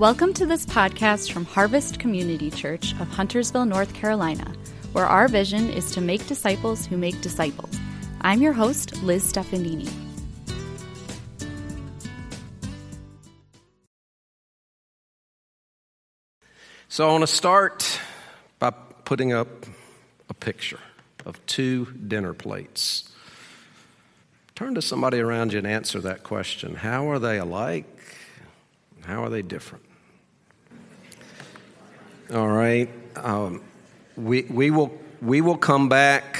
Welcome to this podcast from Harvest Community Church of Huntersville, North Carolina, where our vision is to make disciples who make disciples. I'm your host, Liz Stefanini. So I want to start by putting up a picture of two dinner plates. Turn to somebody around you and answer that question. How are they alike? How are they different? All right. Um, we, we, will, we will come back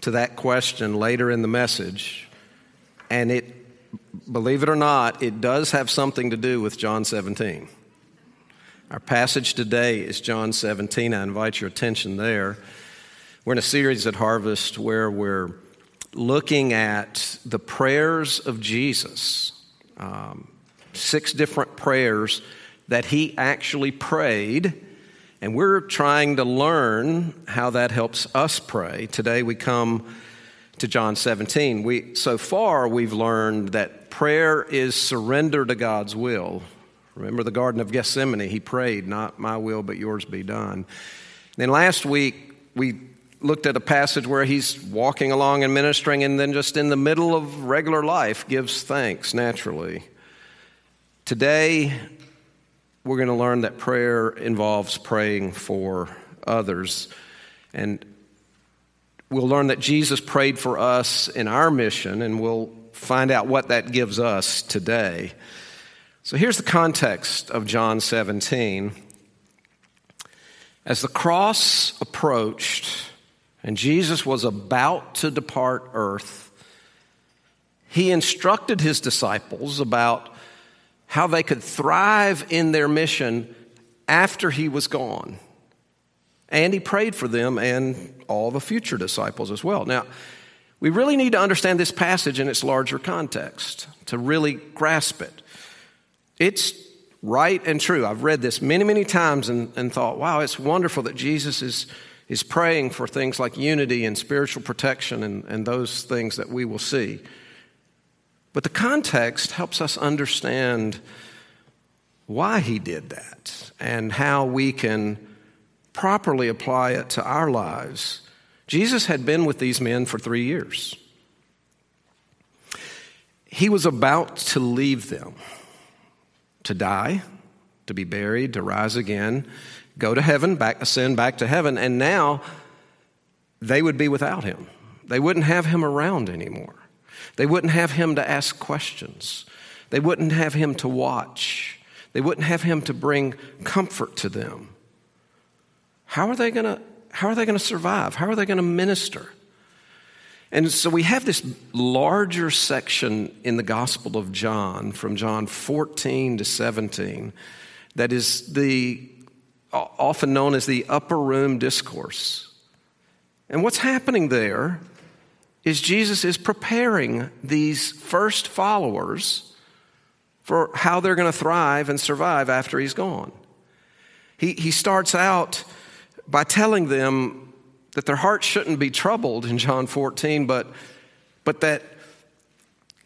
to that question later in the message. And it, believe it or not, it does have something to do with John 17. Our passage today is John 17. I invite your attention there. We're in a series at Harvest where we're looking at the prayers of Jesus, um, six different prayers that he actually prayed and we're trying to learn how that helps us pray. Today we come to John 17. We, so far, we've learned that prayer is surrender to God's will. Remember the Garden of Gethsemane? He prayed, Not my will, but yours be done. Then last week, we looked at a passage where he's walking along and ministering, and then just in the middle of regular life gives thanks naturally. Today, we're going to learn that prayer involves praying for others. And we'll learn that Jesus prayed for us in our mission, and we'll find out what that gives us today. So here's the context of John 17. As the cross approached and Jesus was about to depart earth, he instructed his disciples about how they could thrive in their mission after he was gone. And he prayed for them and all the future disciples as well. Now, we really need to understand this passage in its larger context to really grasp it. It's right and true. I've read this many, many times and, and thought, wow, it's wonderful that Jesus is, is praying for things like unity and spiritual protection and, and those things that we will see. But the context helps us understand why he did that and how we can properly apply it to our lives. Jesus had been with these men for three years. He was about to leave them, to die, to be buried, to rise again, go to heaven, back, ascend back to heaven, and now they would be without him. They wouldn't have him around anymore. They wouldn't have him to ask questions. They wouldn't have him to watch. They wouldn't have him to bring comfort to them. How are they going to how are they going to survive? How are they going to minister? And so we have this larger section in the Gospel of John from John 14 to 17 that is the often known as the upper room discourse. And what's happening there is Jesus is preparing these first followers for how they're going to thrive and survive after he's gone. He, he starts out by telling them that their hearts shouldn't be troubled in John 14, but, but that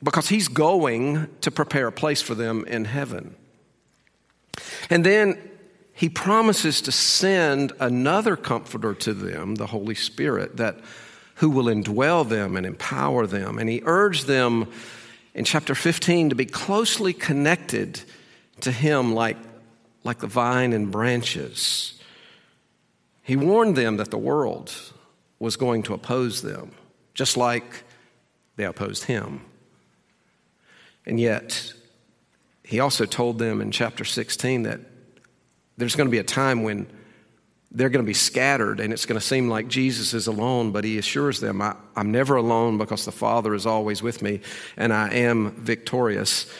because he's going to prepare a place for them in heaven. And then he promises to send another comforter to them, the Holy Spirit, that who will indwell them and empower them. And he urged them in chapter 15 to be closely connected to him like, like the vine and branches. He warned them that the world was going to oppose them, just like they opposed him. And yet, he also told them in chapter 16 that there's going to be a time when they're going to be scattered and it's going to seem like Jesus is alone, but he assures them, I, am never alone because the Father is always with me and I am victorious.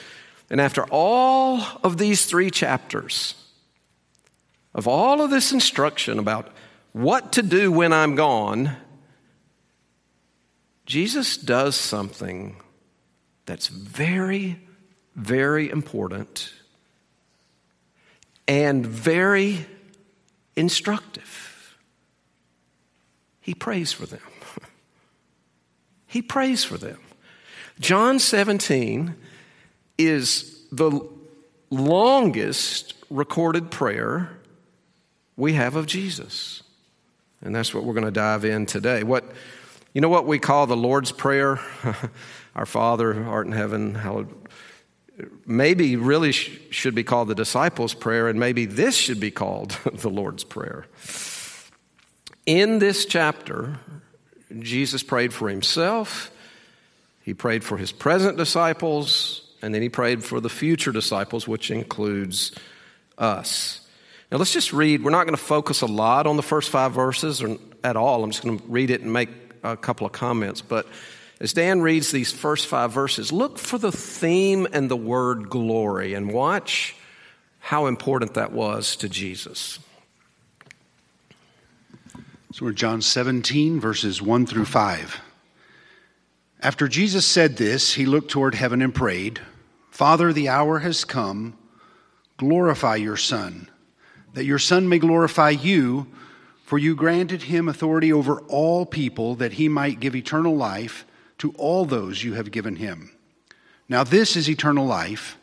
And after all of these three chapters, of all of this instruction about what to do when I'm gone, Jesus does something that's very, very important and very instructive. He prays for them. he prays for them. John 17 is the longest recorded prayer we have of Jesus. And that's what we're going to dive in today. What you know what we call the Lord's Prayer? Our Father, art in heaven, hallowed. Maybe really sh- should be called the disciples' prayer, and maybe this should be called the Lord's Prayer. In this chapter, Jesus prayed for himself, he prayed for his present disciples, and then he prayed for the future disciples, which includes us. Now, let's just read. We're not going to focus a lot on the first five verses or at all. I'm just going to read it and make a couple of comments. But as Dan reads these first five verses, look for the theme and the word glory and watch how important that was to Jesus. So we're John 17, verses 1 through 5. After Jesus said this, he looked toward heaven and prayed, Father, the hour has come. Glorify your Son, that your Son may glorify you, for you granted him authority over all people, that he might give eternal life to all those you have given him. Now, this is eternal life,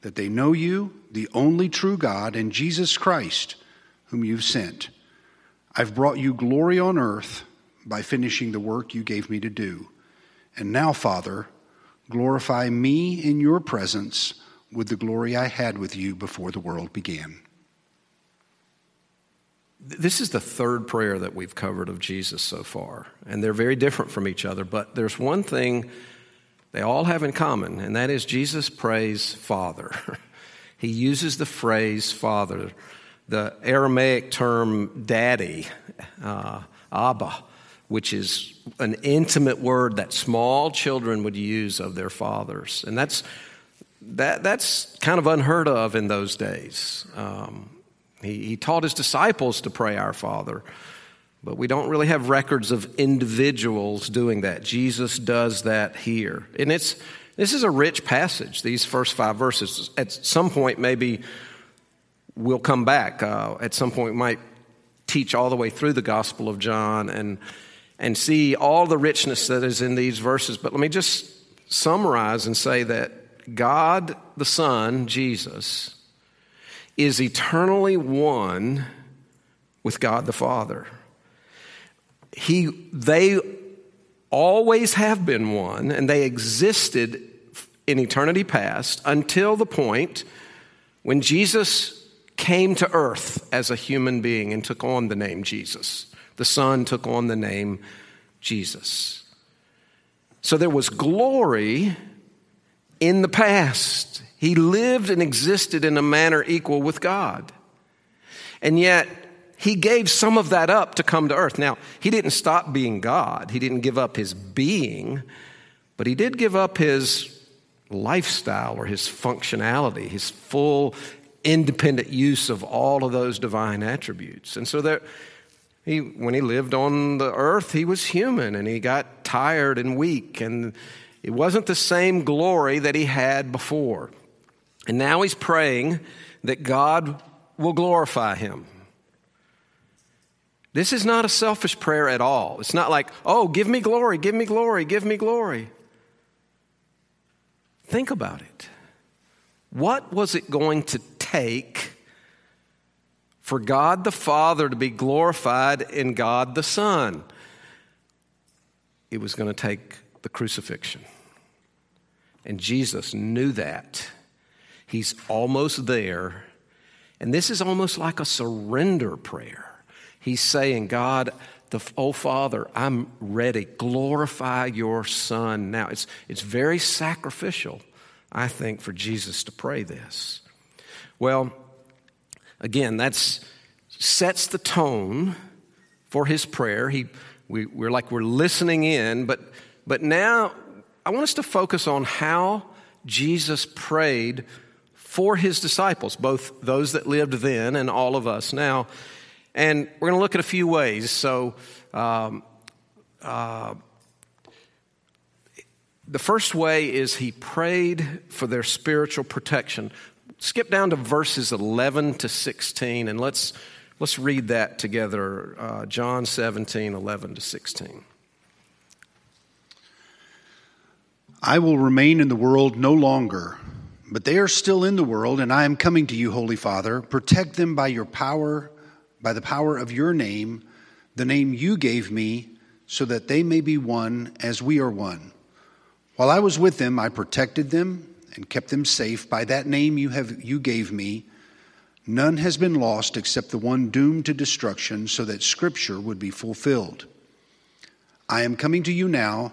that they know you, the only true God, and Jesus Christ, whom you've sent. I've brought you glory on earth by finishing the work you gave me to do. And now, Father, glorify me in your presence with the glory I had with you before the world began. This is the third prayer that we've covered of Jesus so far, and they're very different from each other, but there's one thing they all have in common, and that is Jesus prays Father. he uses the phrase Father the Aramaic term daddy, uh, Abba, which is an intimate word that small children would use of their fathers. And that's, that, that's kind of unheard of in those days. Um, he, he taught his disciples to pray our Father, but we don't really have records of individuals doing that. Jesus does that here. And it's, this is a rich passage, these first five verses. At some point, maybe we'll come back uh, at some point. We might teach all the way through the Gospel of John and and see all the richness that is in these verses. But let me just summarize and say that God the Son, Jesus, is eternally one with God the Father. He, they always have been one, and they existed in eternity past until the point when Jesus came to earth as a human being and took on the name Jesus. The Son took on the name Jesus. So there was glory in the past. He lived and existed in a manner equal with God. And yet, he gave some of that up to come to earth. Now, he didn't stop being God, he didn't give up his being, but he did give up his lifestyle or his functionality, his full independent use of all of those divine attributes. And so there, he, when he lived on the earth, he was human and he got tired and weak, and it wasn't the same glory that he had before. And now he's praying that God will glorify him. This is not a selfish prayer at all. It's not like, oh, give me glory, give me glory, give me glory. Think about it. What was it going to take for God the Father to be glorified in God the Son? It was going to take the crucifixion. And Jesus knew that. He's almost there. And this is almost like a surrender prayer. He's saying, God, the, oh Father, I'm ready. Glorify your Son. Now, it's, it's very sacrificial. I think, for Jesus to pray this? Well, again, that sets the tone for his prayer. He, we, we're like we're listening in, but, but now I want us to focus on how Jesus prayed for his disciples, both those that lived then and all of us now. And we're going to look at a few ways. So, um, uh, the first way is he prayed for their spiritual protection. Skip down to verses 11 to 16 and let's, let's read that together. Uh, John 17, 11 to 16. I will remain in the world no longer, But they are still in the world, and I am coming to you, Holy Father. Protect them by your power, by the power of your name, the name you gave me, so that they may be one as we are one. While I was with them, I protected them and kept them safe by that name you have you gave me. None has been lost except the one doomed to destruction, so that scripture would be fulfilled. I am coming to you now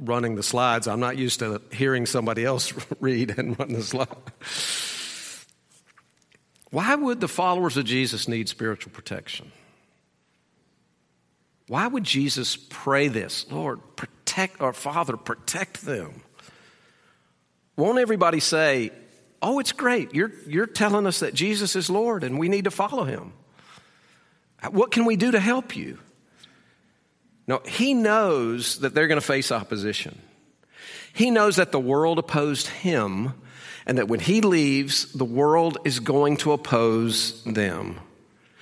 running the slides. I'm not used to hearing somebody else read and run the slide. Why would the followers of Jesus need spiritual protection? Why would Jesus pray this? Lord, protect our Father, protect them. Won't everybody say, Oh, it's great. You're, you're telling us that Jesus is Lord and we need to follow him. What can we do to help you? No, he knows that they're going to face opposition. He knows that the world opposed him and that when he leaves, the world is going to oppose them.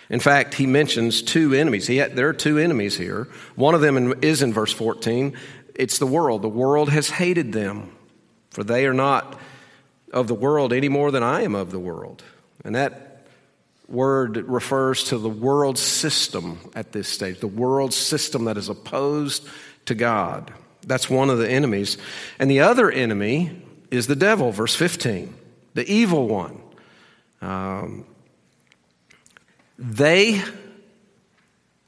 In fact, he mentions two enemies. Had, there are two enemies here. One of them is in verse 14. It's the world. The world has hated them, for they are not of the world any more than I am of the world. And that word refers to the world system at this stage, the world system that is opposed to God. That's one of the enemies. And the other enemy is the devil, verse 15, the evil one. Um, they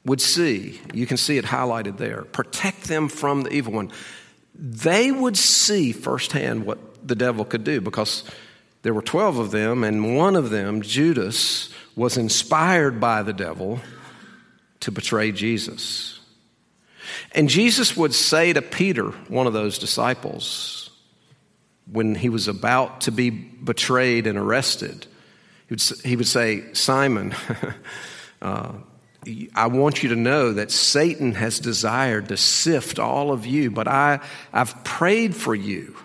would see, you can see it highlighted there, protect them from the evil one. They would see firsthand what the devil could do because there were 12 of them, and one of them, Judas, was inspired by the devil to betray Jesus. And Jesus would say to Peter, one of those disciples, when he was about to be betrayed and arrested, he would, say, Simon, uh, I want you to know that Satan has desired to sift all of you, but I, I've prayed for you.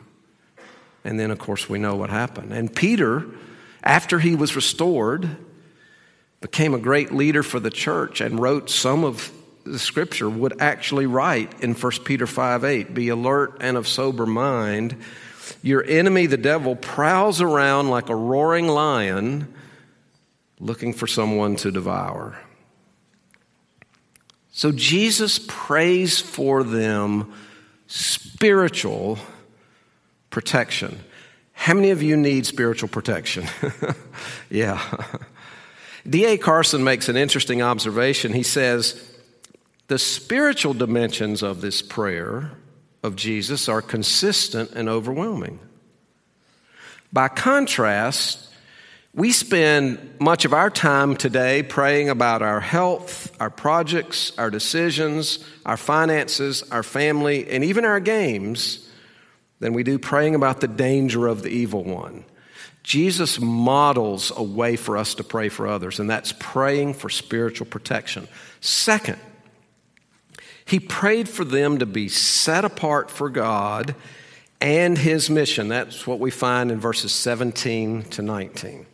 And then, of course, we know what happened. And Peter, after he was restored, became a great leader for the church and wrote some of the scripture would actually write in 1 Peter 5 8, be alert and of sober mind. Your enemy, the devil, prowls around like a roaring lion looking for someone to devour. So Jesus prays for them spiritual protection. How many of you need spiritual protection? yeah. D.A. Carson makes an interesting observation. He says, the spiritual dimensions of this prayer of Jesus are consistent and overwhelming. By contrast, we spend much of our time today praying about our health, our projects, our decisions, our finances, our family, and even our games than we do praying about the danger of the evil one. Jesus models a way for us to pray for others, and that's praying for spiritual protection. Second, he prayed for them to be set apart for God and his mission. That's what we find in verses 17 to 19.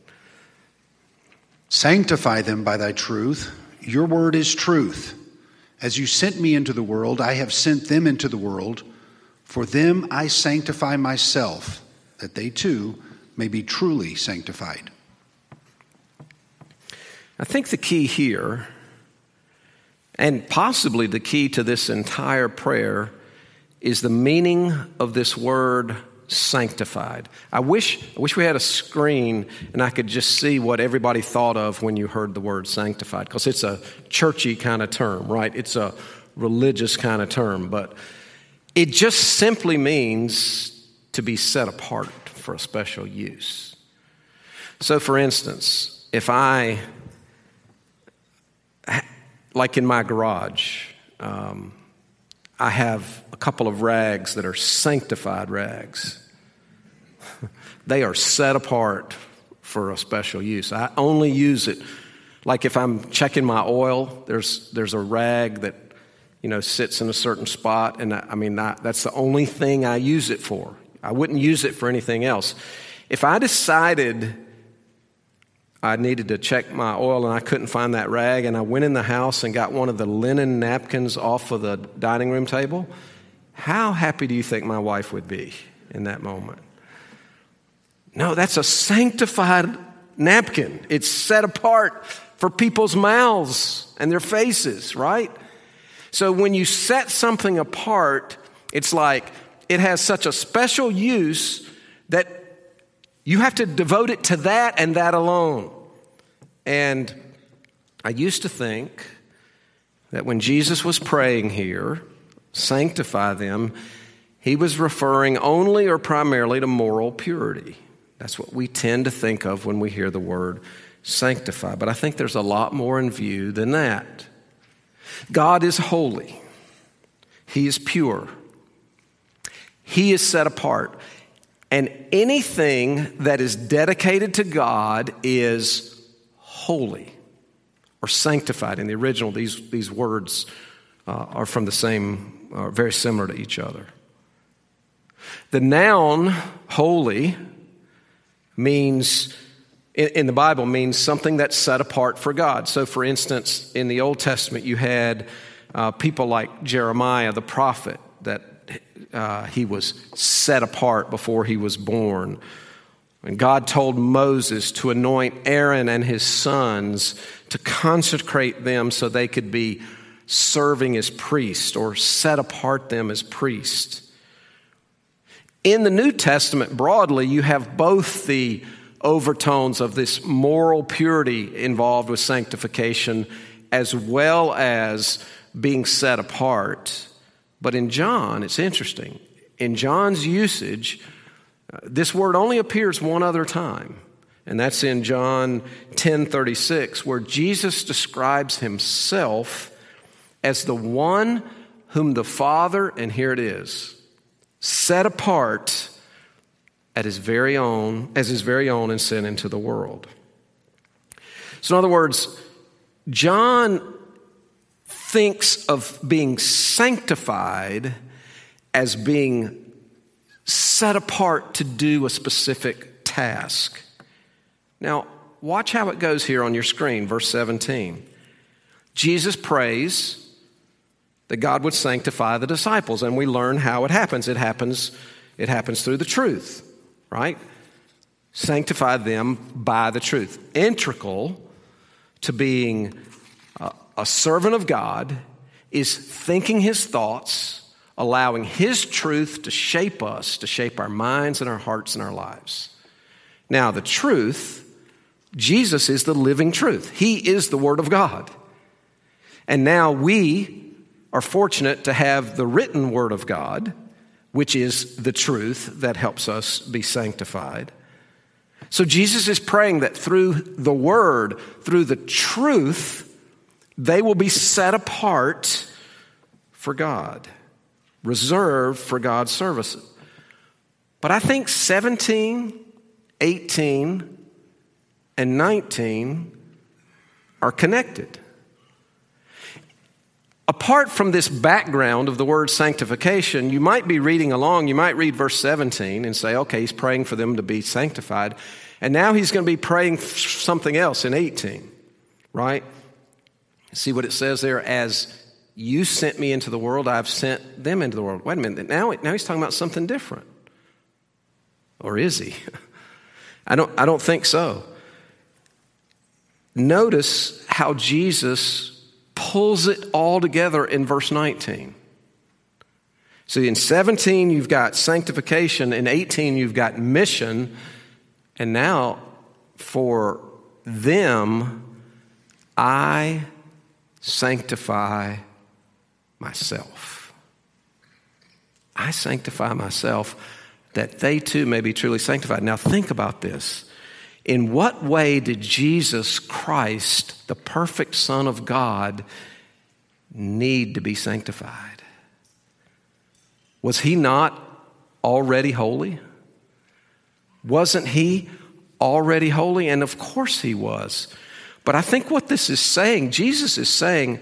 Sanctify them by thy truth. Your word is truth. As you sent me into the world, I have sent them into the world. For them I sanctify myself, that they too may be truly sanctified. I think the key here, and possibly the key to this entire prayer, is the meaning of this word sanctified. I wish, I wish we had a screen and I could just see what everybody thought of when you heard the word sanctified, because it's a churchy kind of term, right? It's a religious kind of term, but it just simply means to be set apart for a special use. So, for instance, if I, like in my garage, um, I have a couple of rags that are sanctified rags. They are set apart for a special use. I only use it like if I'm checking my oil, there's, there's a rag that you know, sits in a certain spot. And I, I mean, I, that's the only thing I use it for. I wouldn't use it for anything else. If I decided I needed to check my oil and I couldn't find that rag, and I went in the house and got one of the linen napkins off of the dining room table, how happy do you think my wife would be in that moment? No, that's a sanctified napkin. It's set apart for people's mouths and their faces, right? So when you set something apart, it's like it has such a special use that you have to devote it to that and that alone. And I used to think that when Jesus was praying here, sanctify them, he was referring only or primarily to moral purity. That's what we tend to think of when we hear the word sanctify. But I think there's a lot more in view than that. God is holy, He is pure, He is set apart. And anything that is dedicated to God is holy or sanctified. In the original, these, these words uh, are from the same, are very similar to each other. The noun holy means in, in the Bible means something that's set apart for God. So, for instance, in the Old Testament, you had uh, people like Jeremiah, the prophet, that uh, he was set apart before he was born. And God told Moses to anoint Aaron and his sons to consecrate them so they could be serving as priests or set apart them as priests. In the New Testament, broadly, you have both the overtones of this moral purity involved with sanctification as well as being set apart. But in John, it's interesting. In John's usage, uh, this word only appears one other time, and that's in John 10:36 where Jesus describes himself as the one whom the Father and here it is set apart at his very own, as his very own and sent into the world. So, in other words, John thinks of being sanctified as being set apart to do a specific task. Now, watch how it goes here on your screen, verse 17. Jesus prays that God would sanctify the disciples, and we learn how it happens. It happens, it happens through the truth right? Sanctify them by the truth. Integral to being a, servant of God is thinking his thoughts, allowing his truth to shape us, to shape our minds and our hearts and our lives. Now, the truth, Jesus is the living truth. He is the Word of God. And now we are fortunate to have the written Word of God which is the truth that helps us be sanctified. So Jesus is praying that through the word, through the truth, they will be set apart for God, reserved for God's service. But I think 17, 18, and 19 are connected. Apart from this background of the word sanctification, you might be reading along, you might read verse 17 and say, okay, he's praying for them to be sanctified. And now he's going to be praying something else in 18, right? See what it says there? As you sent me into the world, I've sent them into the world. Wait a minute. Now, now he's talking about something different. Or is he? I don't, I don't think so. Notice how Jesus pulls it all together in verse 19. See, in 17, you've got sanctification. In 18, you've got mission. And now, for them, I sanctify myself. I sanctify myself that they too may be truly sanctified. Now, think about this. In what way did Jesus Christ, the perfect Son of God, need to be sanctified? Was he not already holy? Wasn't he already holy? And of course he was. But I think what this is saying, Jesus is saying,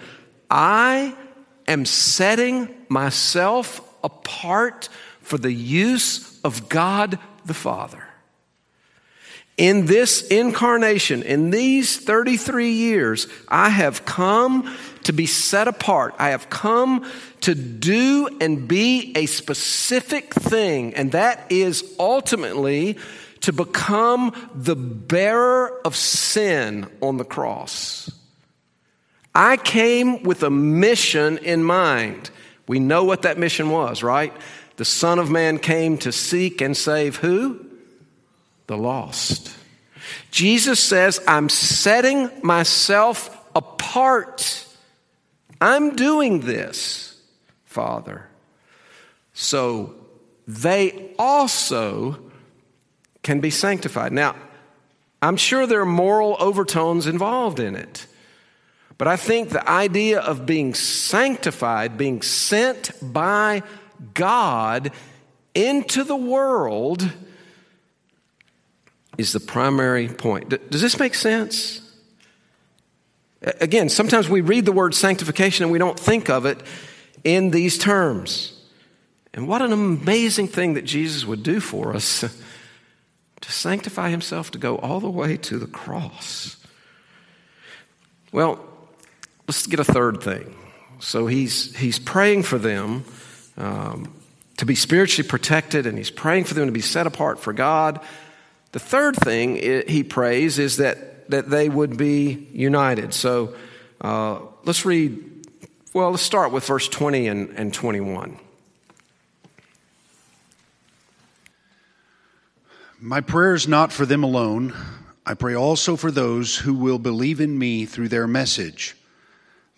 I am setting myself apart for the use of God the Father. In this incarnation, in these 33 years, I have come to be set apart. I have come to do and be a specific thing, and that is ultimately to become the bearer of sin on the cross. I came with a mission in mind. We know what that mission was, right? The Son of Man came to seek and save who? The lost. Jesus says, I'm setting myself apart. I'm doing this, Father. So they also can be sanctified. Now, I'm sure there are moral overtones involved in it. But I think the idea of being sanctified, being sent by God into the world, is the primary point. Does this make sense? Again, sometimes we read the word sanctification and we don't think of it in these terms. And what an amazing thing that Jesus would do for us to sanctify himself to go all the way to the cross. Well, let's get a third thing. So he's, he's praying for them um, to be spiritually protected, and he's praying for them to be set apart for God. The third thing he prays is that, that they would be united. So uh, let's read, well, let's start with verse 20 and, and 21. My prayer is not for them alone. I pray also for those who will believe in me through their message,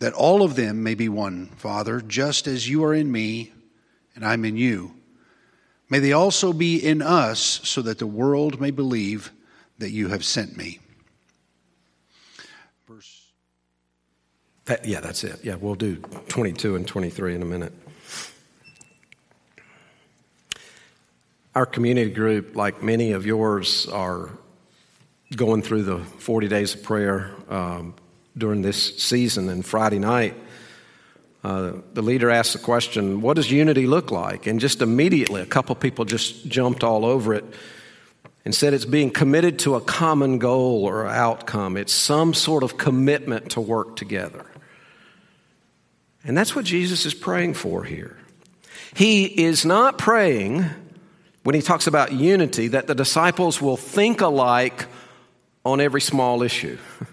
that all of them may be one, Father, just as you are in me and I'm in you. May they also be in us, so that the world may believe that you have sent me. Verse. That, yeah, that's it. Yeah, we'll do 22 and 23 in a minute. Our community group, like many of yours, are going through the 40 days of prayer um, during this season. And Friday night, uh, the leader asked the question, What does unity look like? And just immediately, a couple people just jumped all over it and said it's being committed to a common goal or outcome. It's some sort of commitment to work together. And that's what Jesus is praying for here. He is not praying when he talks about unity, that the disciples will think alike on every small issue.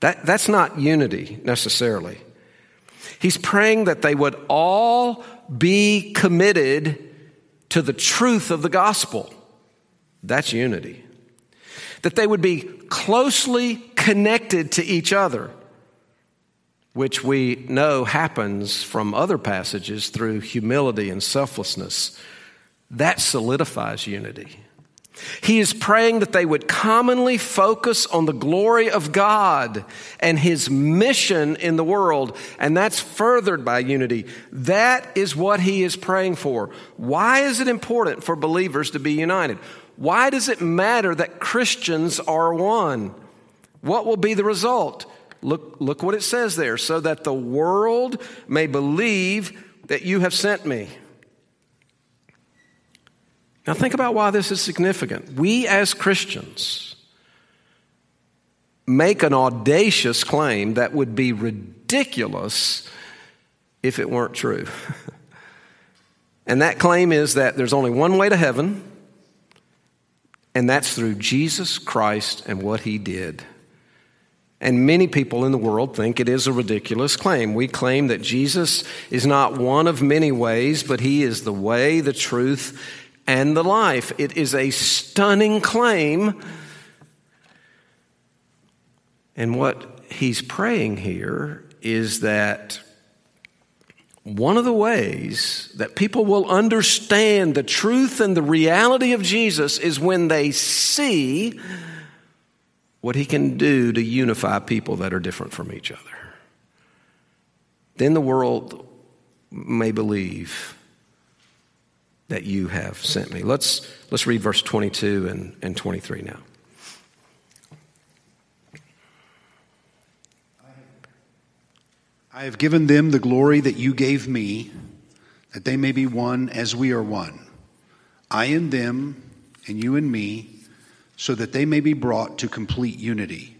That, that's not unity necessarily. He's praying that they would all be committed to the truth of the gospel. That's unity. That they would be closely connected to each other, which we know happens from other passages through humility and selflessness that solidifies unity. He is praying that they would commonly focus on the glory of God and His mission in the world, and that's furthered by unity. That is what He is praying for. Why is it important for believers to be united? Why does it matter that Christians are one? What will be the result? Look, look what it says there so that the world may believe that you have sent me. Now, think about why this is significant. We as Christians make an audacious claim that would be ridiculous if it weren't true. and that claim is that there's only one way to heaven, and that's through Jesus Christ and what he did. And many people in the world think it is a ridiculous claim. We claim that Jesus is not one of many ways, but he is the way, the truth, and the life. It is a stunning claim. And what he's praying here is that one of the ways that people will understand the truth and the reality of Jesus is when they see what he can do to unify people that are different from each other. Then the world may believe that you have sent me. Let's, let's read verse 22 and, and 23 now. I have given them the glory that you gave me, that they may be one as we are one. I and them, and you and me, so that they may be brought to complete unity.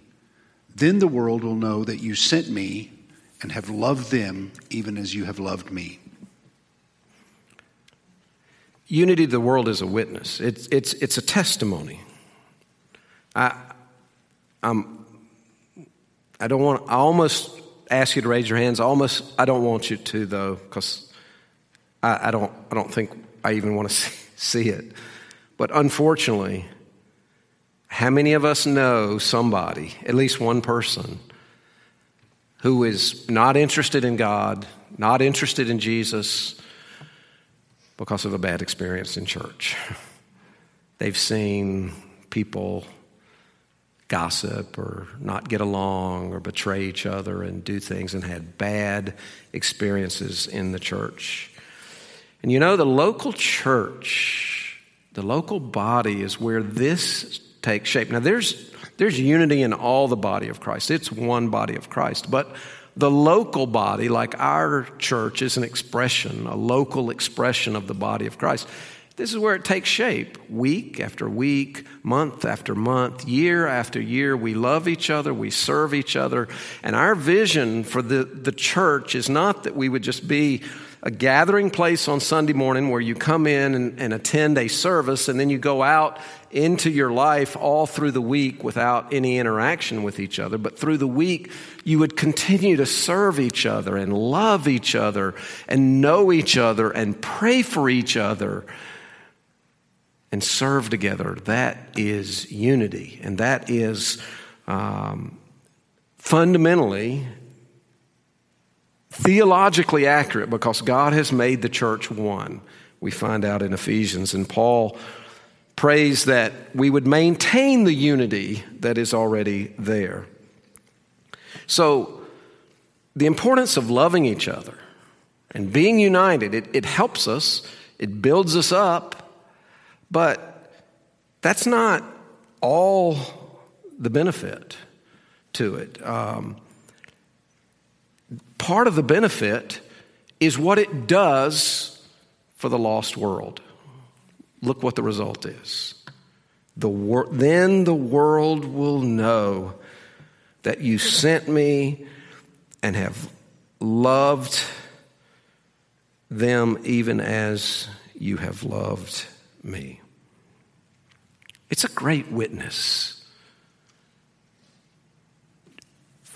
Then the world will know that you sent me and have loved them even as you have loved me. Unity of the world is a witness, it's, it's, it's a testimony. I, I'm, I don't want, I almost ask you to raise your hands. I Almost, I don't want you to though, because I, I, don't, I don't think I even want to see, see it. But unfortunately, how many of us know somebody, at least one person, who is not interested in God, not interested in Jesus because of a bad experience in church? They've seen people gossip or not get along or betray each other and do things and had bad experiences in the church. And you know, the local church, the local body is where this takes shape. Now, there's, there's unity in all the body of Christ, it's one body of Christ. But the local body, like our church, is an expression, a local expression of the body of Christ. This is where it takes shape. Week after week, month after month, year after year, we love each other, we serve each other. And our vision for the, the church is not that we would just be a gathering place on Sunday morning where you come in and, and, attend a service and then you go out into your life all through the week without any interaction with each other. But through the week, you would continue to serve each other and love each other and know each other and pray for each other and serve together. That is unity. And that is um, fundamentally theologically accurate because God has made the church one. We find out in Ephesians. And Paul prays that we would maintain the unity that is already there. So, the importance of loving each other and being united, it, it helps us, it builds us up but that's not all the benefit to it. Um, part of the benefit is what it does for the lost world. Look what the result is. The wor- then the world will know that you sent me and have loved them even as you have loved me. It's a great witness.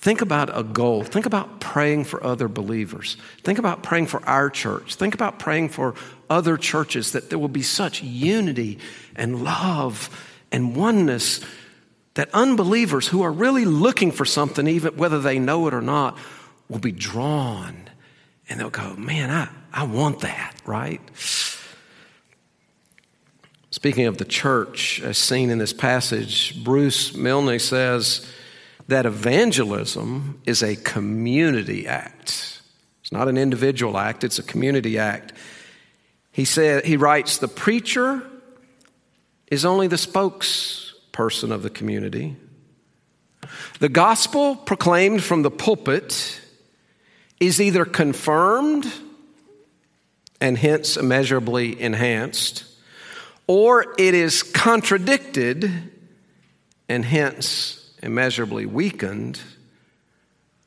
Think about a goal. Think about praying for other believers. Think about praying for our church. Think about praying for other churches that there will be such unity and love and oneness that unbelievers who are really looking for something, even whether they know it or not, will be drawn and they'll go, Man, I, I want that, right? Speaking of the church, as seen in this passage, Bruce Milne says that evangelism is a community act. It's not an individual act, it's a community act. He said he writes the preacher is only the spokesperson of the community. The gospel proclaimed from the pulpit is either confirmed and hence immeasurably enhanced or it is contradicted and hence immeasurably weakened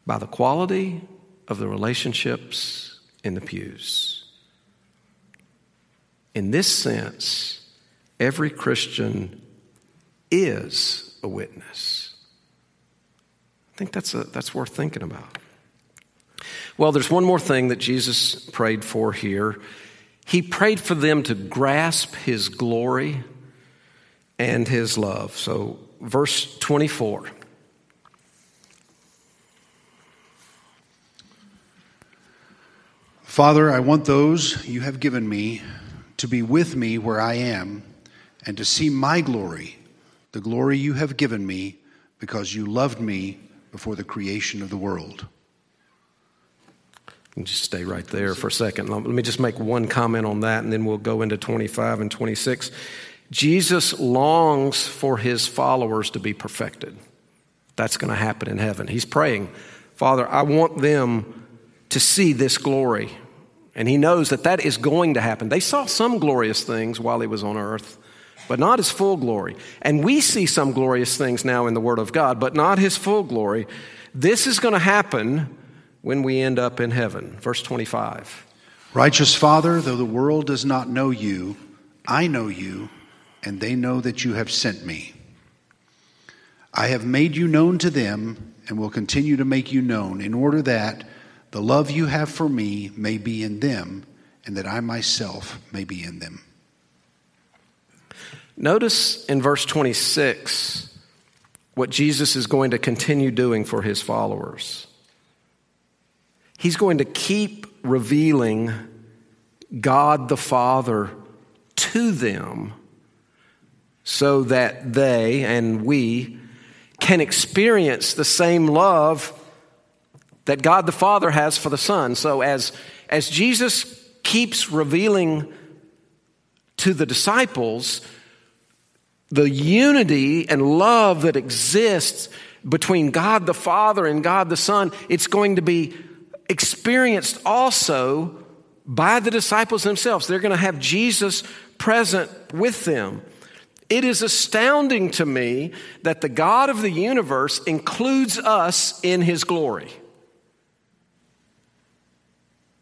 by the quality of the relationships in the pews. In this sense, every Christian is a witness. I think that's, a, that's worth thinking about. Well, there's one more thing that Jesus prayed for here he prayed for them to grasp his glory and his love. So, verse 24. Father, I want those you have given me to be with me where I am and to see my glory, the glory you have given me because you loved me before the creation of the world. just stay right there for a second. Let me just make one comment on that, and then we'll go into 25 and 26. Jesus longs for his followers to be perfected. That's going to happen in heaven. He's praying, Father, I want them to see this glory. And he knows that that is going to happen. They saw some glorious things while he was on earth, but not his full glory. And we see some glorious things now in the Word of God, but not his full glory. This is going to happen when we end up in heaven. Verse 25. Righteous Father, though the world does not know you, I know you, and they know that you have sent me. I have made you known to them and will continue to make you known in order that the love you have for me may be in them and that I myself may be in them. Notice in verse 26 what Jesus is going to continue doing for his followers. He's going to keep revealing God the Father to them so that they and we can experience the same love that God the Father has for the Son. So as, as Jesus keeps revealing to the disciples the unity and love that exists between God the Father and God the Son, it's going to be experienced also by the disciples themselves. They're going to have Jesus present with them. It is astounding to me that the God of the universe includes us in his glory.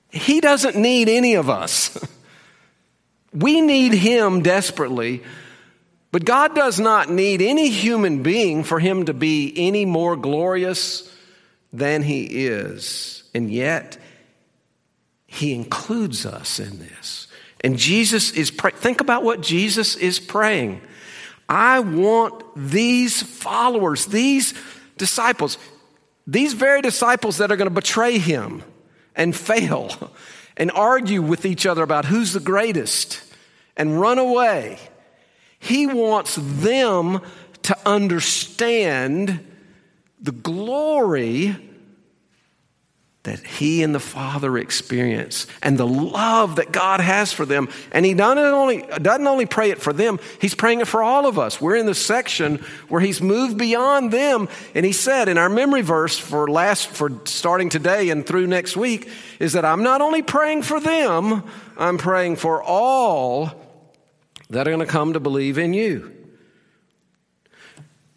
He doesn't need any of us. We need him desperately, but God does not need any human being for him to be any more glorious than he is. And yet, he includes us in this. And Jesus is praying. Think about what Jesus is praying. I want these followers, these disciples, these very disciples that are going to betray him and fail and argue with each other about who's the greatest and run away. He wants them to understand the glory that he and the Father experience and the love that God has for them. And he doesn't only, doesn't only pray it for them, he's praying it for all of us. We're in the section where he's moved beyond them. And he said in our memory verse for last, for starting today and through next week, is that I'm not only praying for them, I'm praying for all that are going to come to believe in you.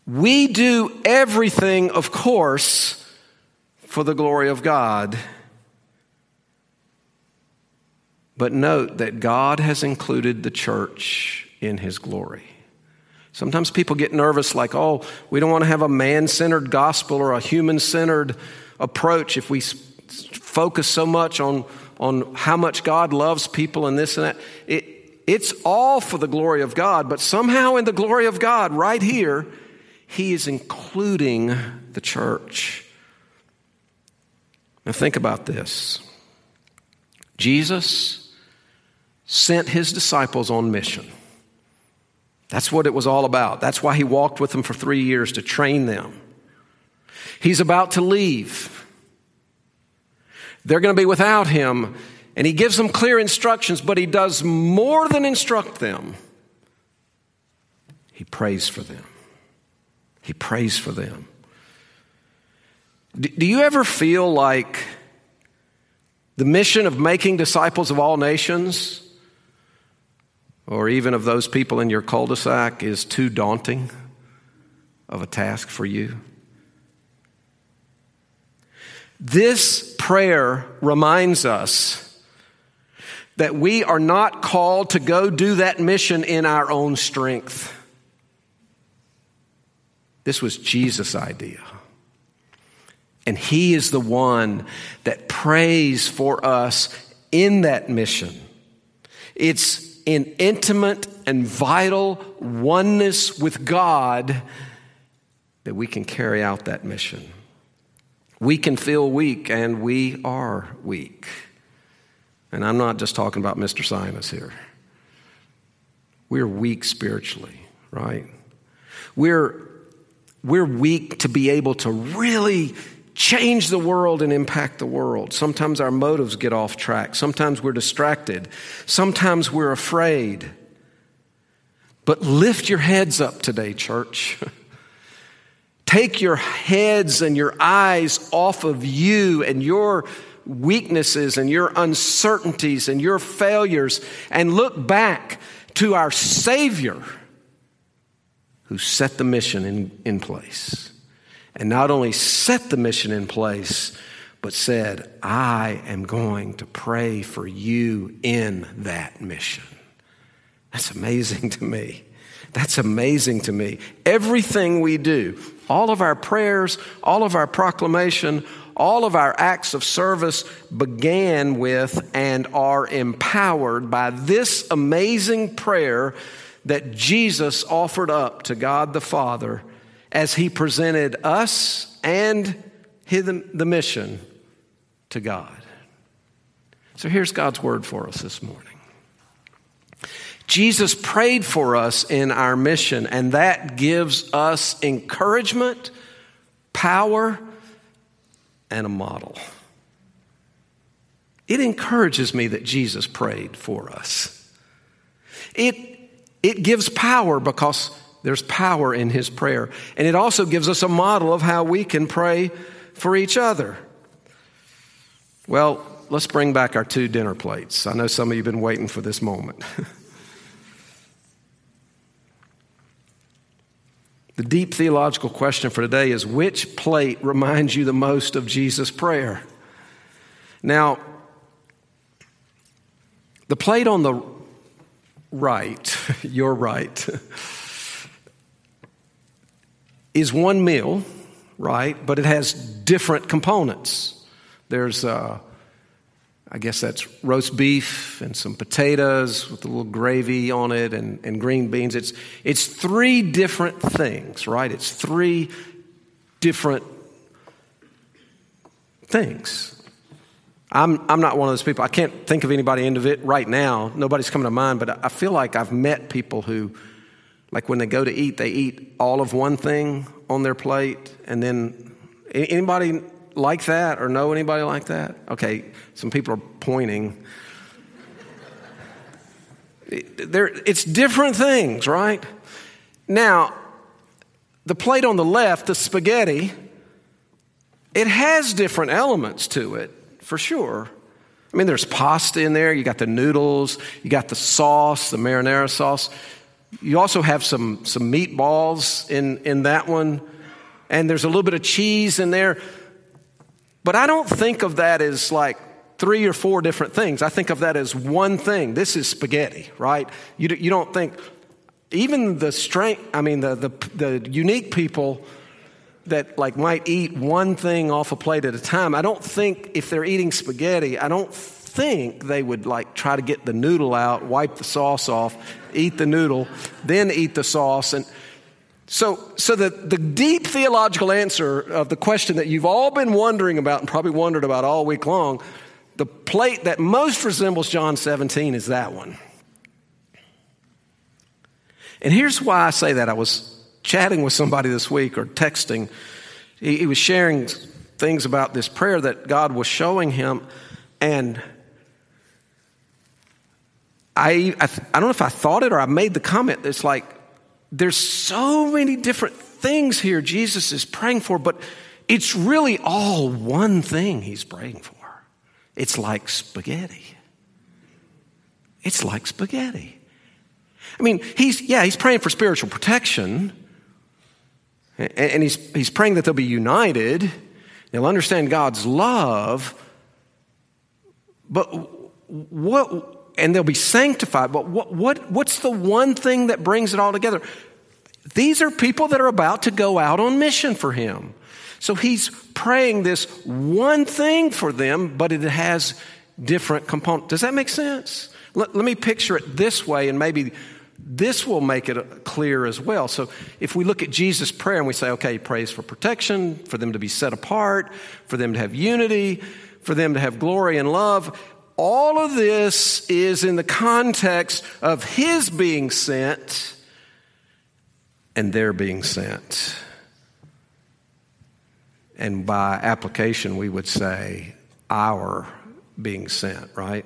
We do everything, of course, for the glory of God. But note that God has included the church in his glory. Sometimes people get nervous, like, oh, we don't want to have a man centered gospel or a human centered approach if we focus so much on, on how much God loves people and this and that. It, it's all for the glory of God, but somehow in the glory of God, right here, He is including the church. Now, think about this Jesus sent his disciples on mission. That's what it was all about. That's why he walked with them for three years to train them. He's about to leave. They're going to be without him, and he gives them clear instructions, but he does more than instruct them. He prays for them. He prays for them. Do you ever feel like the mission of making disciples of all nations, or even of those people in your cul de sac, is too daunting of a task for you? This prayer reminds us that we are not called to go do that mission in our own strength. This was Jesus' idea. And He is the one that prays for us in that mission. It's in intimate and vital oneness with God that we can carry out that mission. We can feel weak, and we are weak. And I'm not just talking about Mr. Simus here. We're weak spiritually, right? We're, we're weak to be able to really change the world and impact the world. Sometimes our motives get off track. Sometimes we're distracted. Sometimes we're afraid. But lift your heads up today, church. Take your heads and your eyes off of you and your weaknesses and your uncertainties and your failures and look back to our Savior who set the mission in, in place. And not only set the mission in place, but said, I am going to pray for you in that mission. That's amazing to me. That's amazing to me. Everything we do, all of our prayers, all of our proclamation, all of our acts of service began with and are empowered by this amazing prayer that Jesus offered up to God the Father as he presented us and the mission to God. So here's God's word for us this morning. Jesus prayed for us in our mission, and that gives us encouragement, power, and a model. It encourages me that Jesus prayed for us. It, it gives power because there's power in his prayer. And it also gives us a model of how we can pray for each other. Well, let's bring back our two dinner plates. I know some of you have been waiting for this moment. The deep theological question for today is which plate reminds you the most of Jesus' prayer? Now, the plate on the right, your right, is one meal, right? But it has different components. There's uh, I guess that's roast beef and some potatoes with a little gravy on it and, and green beans. It's, it's three different things, right? It's three different things. I'm, I'm not one of those people. I can't think of anybody into it right now. Nobody's coming to mind, but I feel like I've met people who, like when they go to eat, they eat all of one thing on their plate, and then anybody like that or know anybody like that? Okay, some people are pointing. There, it's different things, right? Now, the plate on the left, the spaghetti, it has different elements to it, for sure. I mean, there's pasta in there, you got the noodles, you got the sauce, the marinara sauce. You also have some, some meatballs in, in that one, and there's a little bit of cheese in there. But I don't think of that as like three or four different things. I think of that as one thing. This is spaghetti, right? You, you don't think, even the strength, I mean, the, the, the unique people that like might eat one thing off a plate at a time, I don't think if they're eating spaghetti, I don't think they would like try to get the noodle out, wipe the sauce off, eat the noodle, then eat the sauce. And so, so the, the deep theological answer of the question that you've all been wondering about and probably wondered about all week long, the plate that most resembles John 17 is that one. And here's why I say that. I was chatting with somebody this week or texting. He, he was sharing things about this prayer that God was showing him. And I, I, I don't know if I thought it or I made the comment. It's like, there's so many different things here Jesus is praying for, but it's really all one thing he's praying for. It's like spaghetti. It's like spaghetti. I mean, he's, yeah, he's praying for spiritual protection, and he's, he's praying that they'll be united, they'll understand God's love, but what, and they'll be sanctified. But what, what, what's the one thing that brings it all together? These are people that are about to go out on mission for him. So he's praying this one thing for them, but it has different components. Does that make sense? Let, let me picture it this way, and maybe this will make it clear as well. So if we look at Jesus' prayer and we say, okay, he prays for protection, for them to be set apart, for them to have unity, for them to have glory and love, all of this is in the context of his being sent and their being sent. And by application, we would say our being sent, right?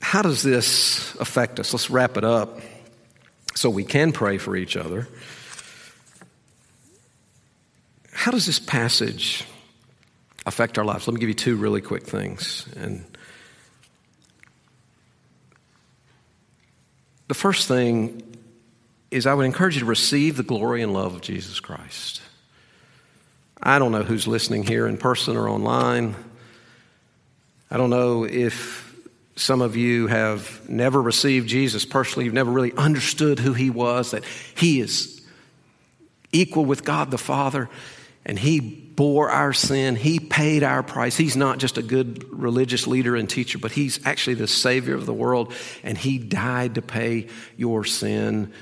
How does this affect us? Let's wrap it up so we can pray for each other. How does this passage affect our lives? Let me give you two really quick things. And the first thing is I would encourage you to receive the glory and love of Jesus Christ. I don't know who's listening here in person or online. I don't know if some of you have never received Jesus personally, you've never really understood who he was, that he is equal with God the Father, and he bore our sin. He paid our price. He's not just a good religious leader and teacher, but he's actually the Savior of the world, and he died to pay your sin.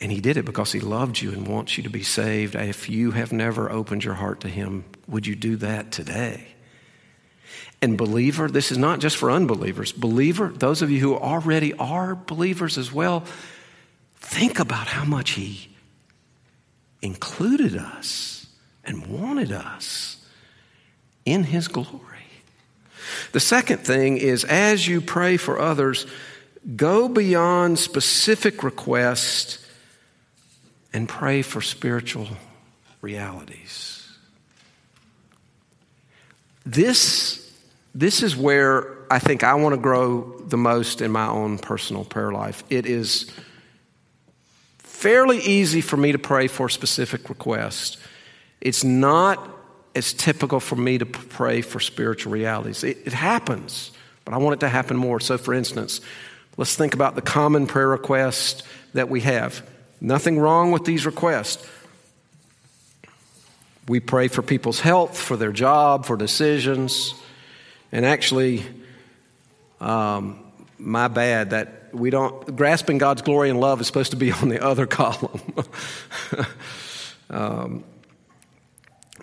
And he did it because he loved you and wants you to be saved. If you have never opened your heart to him, would you do that today? And believer, this is not just for unbelievers. Believer, those of you who already are believers as well, think about how much He included us and wanted us in His glory. The second thing is as you pray for others, go beyond specific requests and pray for spiritual realities. This this is where I think I want to grow the most in my own personal prayer life. It is fairly easy for me to pray for specific requests. It's not as typical for me to pray for spiritual realities. It, it happens, but I want it to happen more. So, for instance, let's think about the common prayer requests that we have. Nothing wrong with these requests. We pray for people's health, for their job, for decisions. And actually, um, my bad we don't, grasping God's glory and love is supposed to be on the other column. um,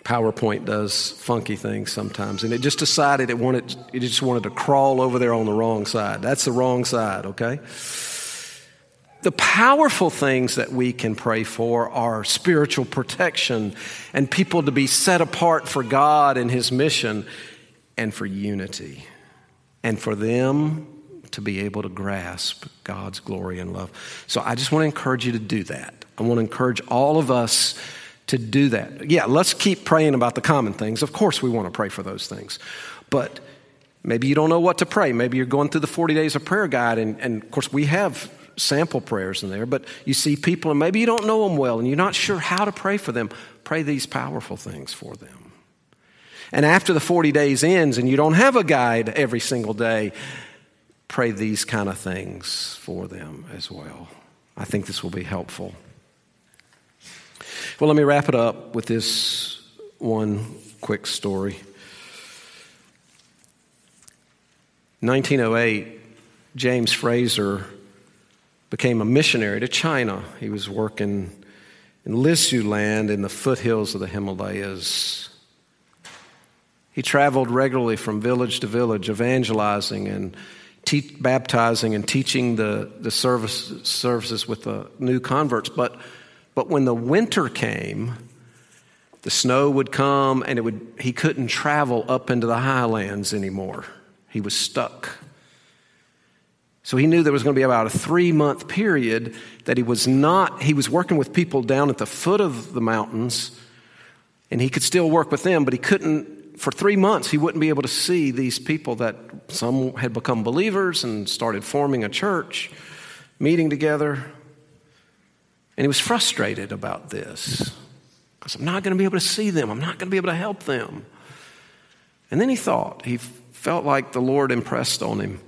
PowerPoint does funky things sometimes, and it just decided it wanted, it just wanted to crawl over there on the wrong side. That's the wrong side, okay? The powerful things that we can pray for are spiritual protection and people to be set apart for God and His mission and for unity, and for them to be able to grasp God's glory and love. So I just want to encourage you to do that. I want to encourage all of us to do that. Yeah, let's keep praying about the common things. Of course, we want to pray for those things. But maybe you don't know what to pray. Maybe you're going through the 40 days of prayer guide, and, and of course, we have sample prayers in there, but you see people and maybe you don't know them well and you're not sure how to pray for them. Pray these powerful things for them. And after the 40 days ends and you don't have a guide every single day, pray these kind of things for them as well. I think this will be helpful. Well, let me wrap it up with this one quick story. 1908, James Fraser became a missionary to China. He was working in Lisu land in the foothills of the Himalayas. He traveled regularly from village to village, evangelizing and baptizing and teaching the, the service, services with the new converts. But, but when the winter came, the snow would come and it would, he couldn't travel up into the highlands anymore. He was stuck. So he knew there was going to be about a three month period that he was not, he was working with people down at the foot of the mountains, and he could still work with them, but he couldn't for three months, he wouldn't be able to see these people that some had become believers and started forming a church, meeting together. And he was frustrated about this because I'm not going to be able to see them, I'm not going to be able to help them. And then he thought, he felt like the Lord impressed on him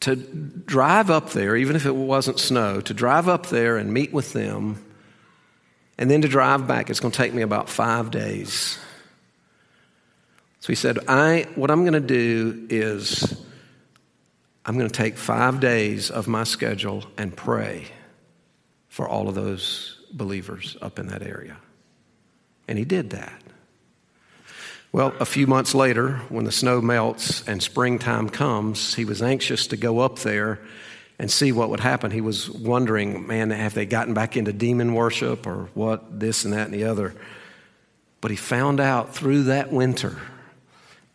to drive up there, even if it wasn't snow, to drive up there and meet with them, and then to drive back. It's going to take me about five days. So he said, I, What I'm going to do is I'm going to take five days of my schedule and pray for all of those believers up in that area. And he did that. Well, a few months later, when the snow melts and springtime comes, he was anxious to go up there and see what would happen. He was wondering, man, have they gotten back into demon worship or what, this and that and the other. But he found out through that winter,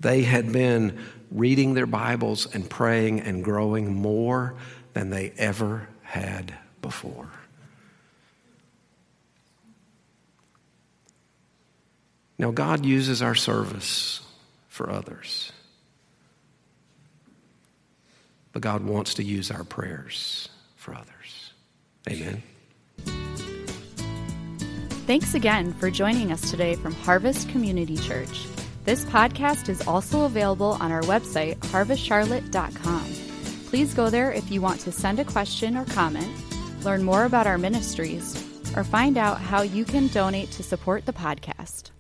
they had been reading their Bibles and praying and growing more than they ever had before. Now, God uses our service for others. But God wants to use our prayers for others. Amen. Thanks again for joining us today from Harvest Community Church. This podcast is also available on our website, harvestcharlotte.com. Please go there if you want to send a question or comment, learn more about our ministries, or find out how you can donate to support the podcast.